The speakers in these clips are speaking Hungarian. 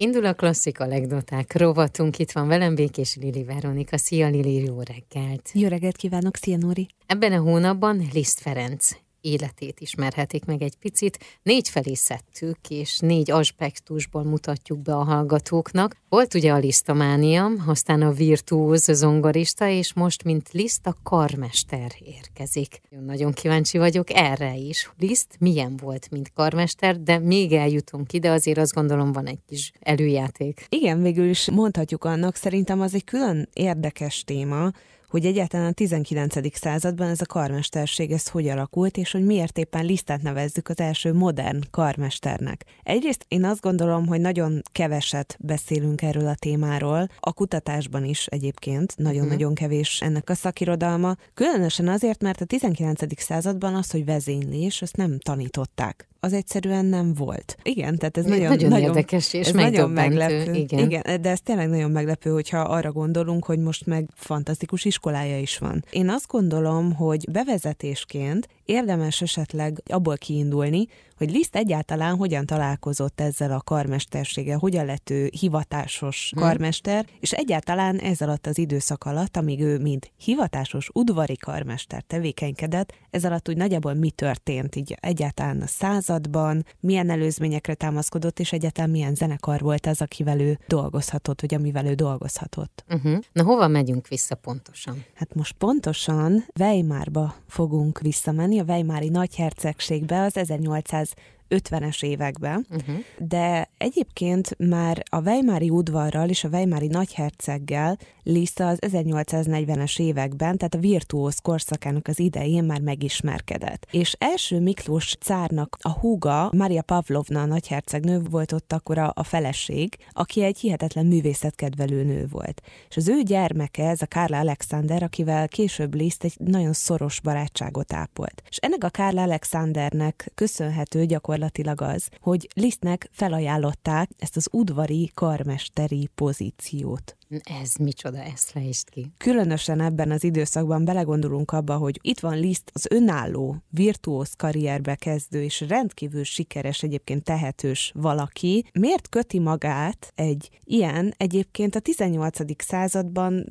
Indul a klasszik anekdoták rovatunk, itt van velem Békés Lili Veronika. Szia Lili, jó reggelt! Jó reggelt kívánok, szia Nóri! Ebben a hónapban Liszt Ferenc életét ismerhetik meg egy picit. Négy felé szedtük, és négy aspektusból mutatjuk be a hallgatóknak. Volt ugye a lisztománia, aztán a virtuóz zongorista, és most, mint Liszt, a karmester érkezik. Nagyon kíváncsi vagyok erre is. Liszt milyen volt, mint karmester, de még eljutunk ide, azért azt gondolom van egy kis előjáték. Igen, végül is mondhatjuk annak, szerintem az egy külön érdekes téma, hogy egyáltalán a 19. században ez a karmesterség ez hogy alakult, és hogy miért éppen Lisztát nevezzük az első modern karmesternek. Egyrészt én azt gondolom, hogy nagyon keveset beszélünk erről a témáról, a kutatásban is egyébként nagyon-nagyon kevés ennek a szakirodalma, különösen azért, mert a 19. században az, hogy vezénylés, azt nem tanították az egyszerűen nem volt. Igen, tehát ez nagyon, nagyon, nagyon érdekes és ez nagyon meglepő. Igen. Igen, de ez tényleg nagyon meglepő, hogyha arra gondolunk, hogy most meg fantasztikus iskolája is van. Én azt gondolom, hogy bevezetésként érdemes esetleg abból kiindulni, hogy Liszt egyáltalán hogyan találkozott ezzel a karmesterséggel, hogyan lett ő hivatásos hmm. karmester, és egyáltalán ez alatt az időszak alatt, amíg ő mint hivatásos udvari karmester tevékenykedett, ez alatt úgy nagyjából mi történt így egyáltalán a században, milyen előzményekre támaszkodott, és egyáltalán milyen zenekar volt az, akivel ő dolgozhatott, vagy amivel ő dolgozhatott. Uh-huh. Na hova megyünk vissza pontosan? Hát most pontosan Weimarba fogunk visszamenni, a Weimári nagyhercegségbe az 1800 50-es években, uh-huh. de egyébként már a Weimári udvarral és a Weimári nagyherceggel Lisa az 1840-es években, tehát a virtuóz korszakának az idején már megismerkedett. És első Miklós cárnak a húga, Maria Pavlovna a nagyhercegnő volt ott akkor a, a feleség, aki egy hihetetlen művészetkedvelő nő volt. És az ő gyermeke, ez a Kárla Alexander, akivel később Liszt egy nagyon szoros barátságot ápolt. És ennek a Kárla Alexandernek köszönhető gyakorlatilag az, hogy Lisztnek felajánlották ezt az udvari karmesteri pozíciót. Ez micsoda, ezt leist ki. Különösen ebben az időszakban belegondolunk abba, hogy itt van Liszt az önálló, virtuóz karrierbe kezdő és rendkívül sikeres, egyébként tehetős valaki. Miért köti magát egy ilyen, egyébként a 18. században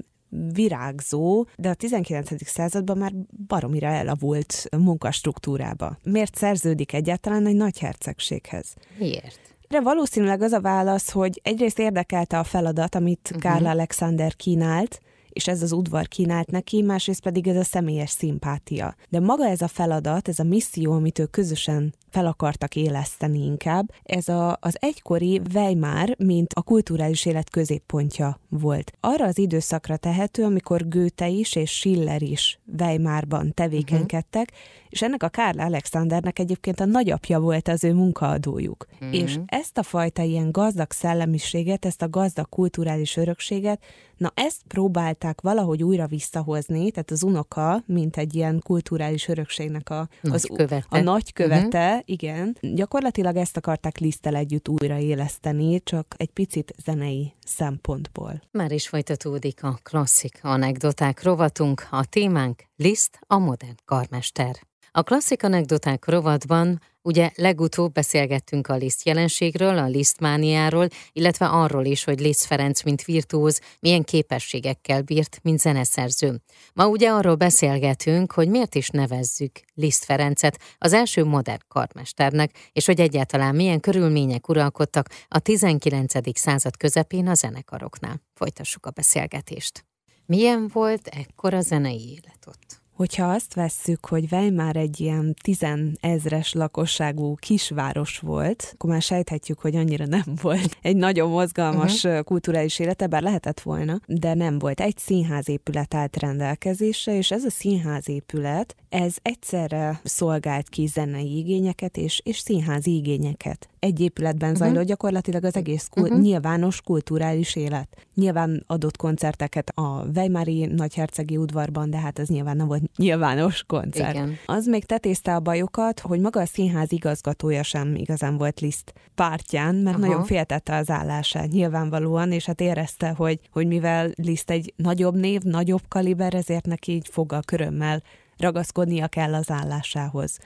virágzó, de a 19. században már baromira elavult munkastruktúrába. Miért szerződik egyáltalán egy nagy hercegséghez? Miért? De valószínűleg az a válasz, hogy egyrészt érdekelte a feladat, amit uh-huh. Karl Alexander kínált, és ez az udvar kínált neki, másrészt pedig ez a személyes szimpátia. De maga ez a feladat, ez a misszió, amit ők közösen fel akartak éleszteni inkább, ez a, az egykori Weimar, mint a kulturális élet középpontja volt. Arra az időszakra tehető, amikor Goethe is és Schiller is Weimarban tevékenykedtek, uh-huh. és ennek a Karl Alexandernek egyébként a nagyapja volt az ő munkaadójuk. Uh-huh. És ezt a fajta ilyen gazdag szellemiséget, ezt a gazdag kulturális örökséget, na ezt próbálták valahogy újra visszahozni, tehát az unoka, mint egy ilyen kulturális örökségnek a, az, követe. a nagykövete, uh-huh igen. Gyakorlatilag ezt akarták Lisztel együtt újraéleszteni, csak egy picit zenei szempontból. Már is folytatódik a klasszik anekdoták rovatunk, a témánk Liszt, a modern karmester. A klasszik anekdoták rovatban ugye legutóbb beszélgettünk a Liszt jelenségről, a Lisztmániáról, illetve arról is, hogy Liszt Ferenc, mint virtuóz, milyen képességekkel bírt, mint zeneszerző. Ma ugye arról beszélgetünk, hogy miért is nevezzük Liszt Ferencet az első modern karmesternek, és hogy egyáltalán milyen körülmények uralkodtak a 19. század közepén a zenekaroknál. Folytassuk a beszélgetést. Milyen volt ekkor a zenei élet ott? Hogyha azt vesszük, hogy Weimar egy ilyen tizenezres lakosságú kisváros volt, akkor már sejthetjük, hogy annyira nem volt egy nagyon mozgalmas uh-huh. kulturális élete, bár lehetett volna, de nem volt. Egy színházépület állt rendelkezésre, és ez a színházépület, ez egyszerre szolgált ki zenei igényeket és, és színházi igényeket. Egy épületben uh-huh. zajlott gyakorlatilag az egész kul- uh-huh. nyilvános kulturális élet. Nyilván adott koncerteket a Weimari nagyhercegi udvarban, de hát ez nyilván nem volt nyilvános koncert. Igen. Az még tetézte a bajokat, hogy maga a színház igazgatója sem igazán volt Liszt pártján, mert Aha. nagyon féltette az állását nyilvánvalóan, és hát érezte, hogy, hogy mivel Liszt egy nagyobb név, nagyobb kaliber, ezért neki így foggal körömmel ragaszkodnia kell az állásához.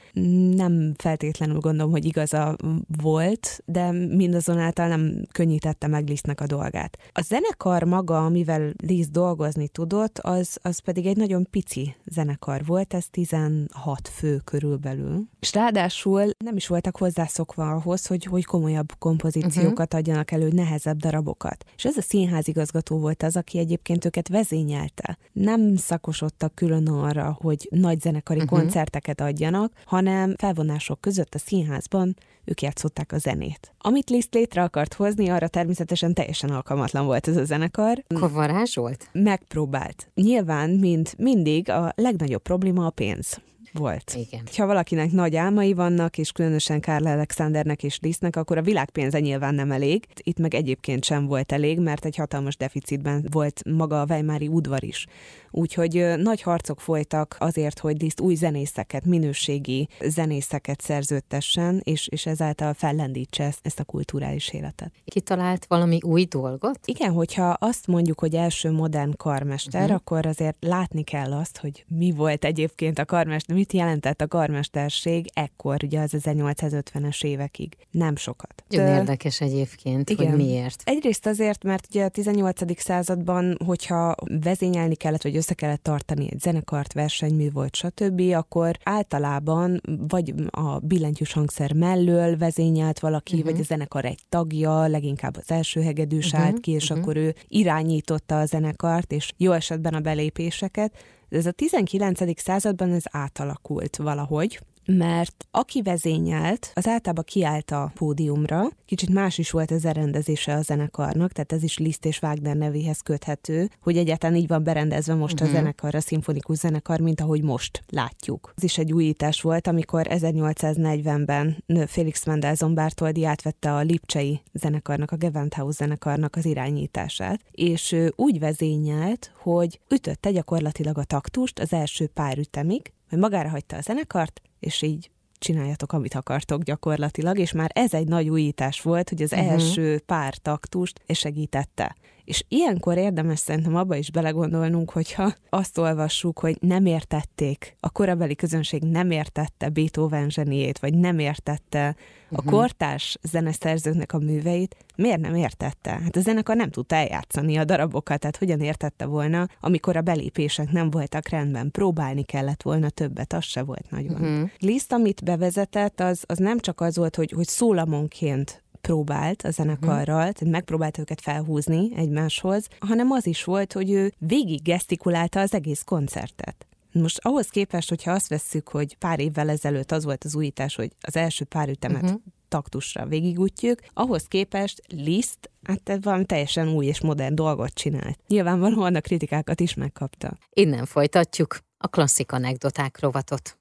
Nem feltétlenül gondolom, hogy igaza volt, de mindazonáltal nem könnyítette meg Lisztnek a dolgát. A zenekar maga, amivel Liszt dolgozni tudott, az, az pedig egy nagyon pici zenekar volt, ez 16 fő körülbelül. És ráadásul nem is voltak hozzászokva ahhoz, hogy, hogy komolyabb kompozíciókat uh-huh. adjanak elő, nehezebb darabokat. És ez a színházigazgató volt az, aki egyébként őket vezényelte. Nem szakosodtak külön arra, hogy nagy zenekari uh-huh. koncerteket adjanak, hanem felvonások között a színházban ők játszották a zenét. Amit Liszt létre akart hozni, arra természetesen teljesen alkalmatlan volt ez a zenekar. Akkor volt? Megpróbált. Nyilván, mint mindig, a legnagyobb probléma a pénz volt. Igen. Ha valakinek nagy álmai vannak, és különösen Karl Alexandernek és Lisztnek, akkor a világpénze nyilván nem elég. Itt meg egyébként sem volt elég, mert egy hatalmas deficitben volt maga a Weimári udvar is. Úgyhogy nagy harcok folytak azért, hogy Liszt új zenészeket, minőségi zenészeket szerződtessen, és, és ezáltal fellendítse ezt, ezt a kulturális életet. Kitalált valami új dolgot? Igen, hogyha azt mondjuk, hogy első modern karmester, uh-huh. akkor azért látni kell azt, hogy mi volt egyébként a karmester, mit jelentett a karmesterség ekkor, ugye az 1850-es évekig. Nem sokat. Nagyon De... érdekes egyébként, Igen. hogy miért. Egyrészt azért, mert ugye a 18. században, hogyha vezényelni kellett, vagy össze kellett tartani egy zenekart, versenymű volt, stb., akkor általában vagy a billentyűs hangszer mellől vezényelt valaki, uh-huh. vagy a zenekar egy tagja, leginkább az első hegedűs uh-huh. állt ki, és uh-huh. akkor ő irányította a zenekart, és jó esetben a belépéseket, ez a 19. században ez átalakult valahogy, mert aki vezényelt, az általában kiállt a pódiumra, kicsit más is volt az erendezése a zenekarnak, tehát ez is Liszt és Wagner nevéhez köthető, hogy egyáltalán így van berendezve most uh-huh. a mhm. zenekar, a szimfonikus zenekar, mint ahogy most látjuk. Ez is egy újítás volt, amikor 1840-ben Felix Mendelssohn Bartholdy átvette a Lipcsei zenekarnak, a Gewandhaus zenekarnak az irányítását, és úgy vezényelt, hogy ütötte gyakorlatilag a taktust az első pár ütemig, majd magára hagyta a zenekart, és így csináljatok, amit akartok gyakorlatilag, és már ez egy nagy újítás volt, hogy az uh-huh. első pár taktust segítette. És ilyenkor érdemes szerintem abba is belegondolnunk, hogyha azt olvassuk, hogy nem értették, a korabeli közönség nem értette Beethoven zseniét, vagy nem értette a uh-huh. kortárs zeneszerzőknek a műveit, miért nem értette? Hát a zenekar nem tudta eljátszani a darabokat, tehát hogyan értette volna, amikor a belépések nem voltak rendben, próbálni kellett volna többet, az se volt nagyon. Uh-huh. Liszt, amit bevezetett, az, az nem csak az volt, hogy, hogy szólamonként próbált a zenekarral, uh-huh. tehát megpróbált őket felhúzni egymáshoz, hanem az is volt, hogy ő végig gesztikulálta az egész koncertet. Most ahhoz képest, hogyha azt vesszük, hogy pár évvel ezelőtt az volt az újítás, hogy az első pár ütemet uh-huh. taktusra végigútjuk, ahhoz képest Liszt hát valami teljesen új és modern dolgot csinált. Nyilvánvalóan a kritikákat is megkapta. Innen folytatjuk a klasszik anekdoták rovatot.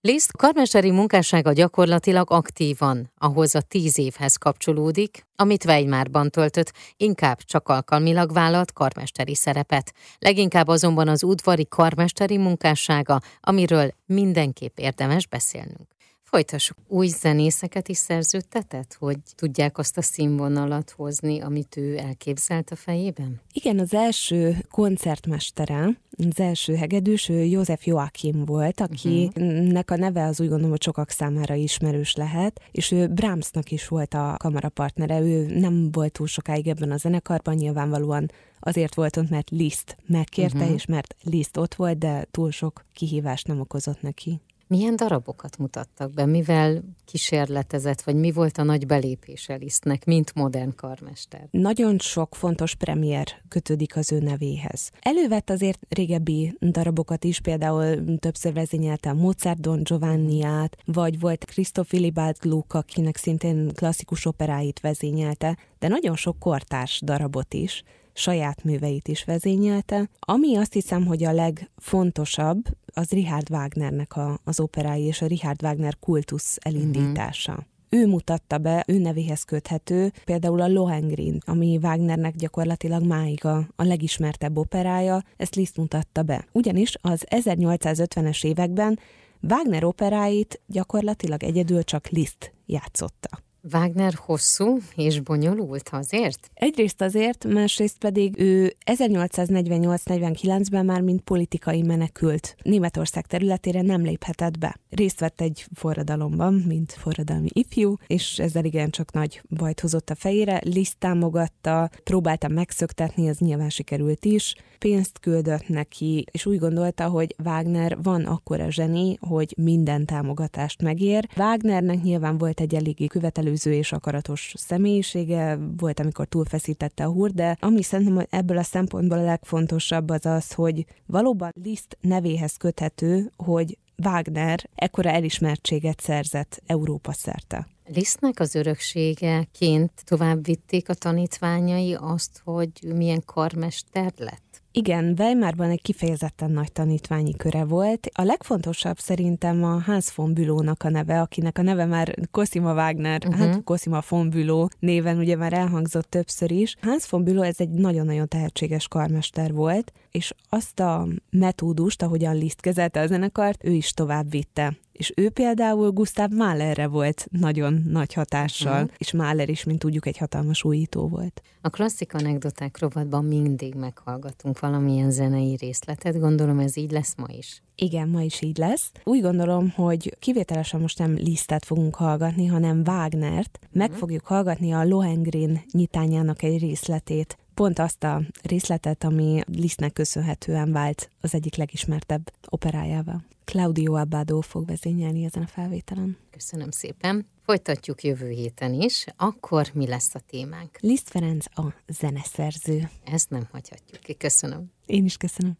Liszt karmesteri munkássága gyakorlatilag aktívan ahhoz a tíz évhez kapcsolódik, amit Weimarban töltött, inkább csak alkalmilag vállalt karmesteri szerepet. Leginkább azonban az udvari karmesteri munkássága, amiről mindenképp érdemes beszélnünk. Folytassuk. Új zenészeket is szerződtetett, hogy tudják azt a színvonalat hozni, amit ő elképzelt a fejében? Igen, az első koncertmestere, az első hegedűs, ő József Joachim volt, akinek a neve az úgy gondolom, hogy sokak számára ismerős lehet, és ő Brahmsnak is volt a kamarapartnere, ő nem volt túl sokáig ebben a zenekarban, nyilvánvalóan azért volt ott, mert Liszt megkérte, uh-huh. és mert Liszt ott volt, de túl sok kihívást nem okozott neki. Milyen darabokat mutattak be? Mivel kísérletezett, vagy mi volt a nagy belépése Lisztnek, mint modern karmester? Nagyon sok fontos premier kötődik az ő nevéhez. Elővett azért régebbi darabokat is, például többször vezényelte Mozart Don Giovanniát, vagy volt Christoph Willibald Gluck, akinek szintén klasszikus operáit vezényelte, de nagyon sok kortárs darabot is saját műveit is vezényelte. Ami azt hiszem, hogy a legfontosabb, az Richard Wagnernek a, az operái és a Richard Wagner kultusz elindítása. Uh-huh ő mutatta be, ő nevéhez köthető, például a Lohengrin, ami Wagnernek gyakorlatilag máig a, a legismertebb operája, ezt Liszt mutatta be. Ugyanis az 1850-es években Wagner operáit gyakorlatilag egyedül csak Liszt játszotta. Wagner hosszú és bonyolult azért? Egyrészt azért, másrészt pedig ő 1848-49-ben már mint politikai menekült Németország területére nem léphetett be. Részt vett egy forradalomban, mint forradalmi ifjú, és ezzel igen csak nagy bajt hozott a fejére. Liszt támogatta, próbálta megszöktetni, ez nyilván sikerült is, pénzt küldött neki, és úgy gondolta, hogy Wagner van akkora zseni, hogy minden támogatást megér. Wagnernek nyilván volt egy eléggé követelőző és akaratos személyisége, volt, amikor túlfeszítette a húr, de ami szerintem ebből a szempontból a legfontosabb az az, hogy valóban Liszt nevéhez köthető, hogy Wagner ekkora elismertséget szerzett Európa szerte. Lisztnek az örökségeként tovább vitték a tanítványai azt, hogy milyen karmester lett? Igen, Weimarban egy kifejezetten nagy tanítványi köre volt. A legfontosabb szerintem a Hans von Bülónak a neve, akinek a neve már Cosima Wagner, uh-huh. hát Cosima von Büló néven ugye már elhangzott többször is. Hans von Büló ez egy nagyon-nagyon tehetséges karmester volt, és azt a metódust, ahogyan Liszt kezelte a zenekart, ő is tovább vitte és ő például Gustav Mahlerre volt nagyon nagy hatással, uh-huh. és Mahler is, mint tudjuk, egy hatalmas újító volt. A klasszik anekdoták rovatban mindig meghallgatunk valamilyen zenei részletet, gondolom ez így lesz ma is. Igen, ma is így lesz. Úgy gondolom, hogy kivételesen most nem Lisztet fogunk hallgatni, hanem Wagnert. Meg uh-huh. fogjuk hallgatni a Lohengrin nyitányának egy részletét pont azt a részletet, ami Lisztnek köszönhetően vált az egyik legismertebb operájával. Claudio Abbado fog vezényelni ezen a felvételen. Köszönöm szépen. Folytatjuk jövő héten is. Akkor mi lesz a témánk? Liszt Ferenc a zeneszerző. Ezt nem hagyhatjuk ki. Köszönöm. Én is köszönöm.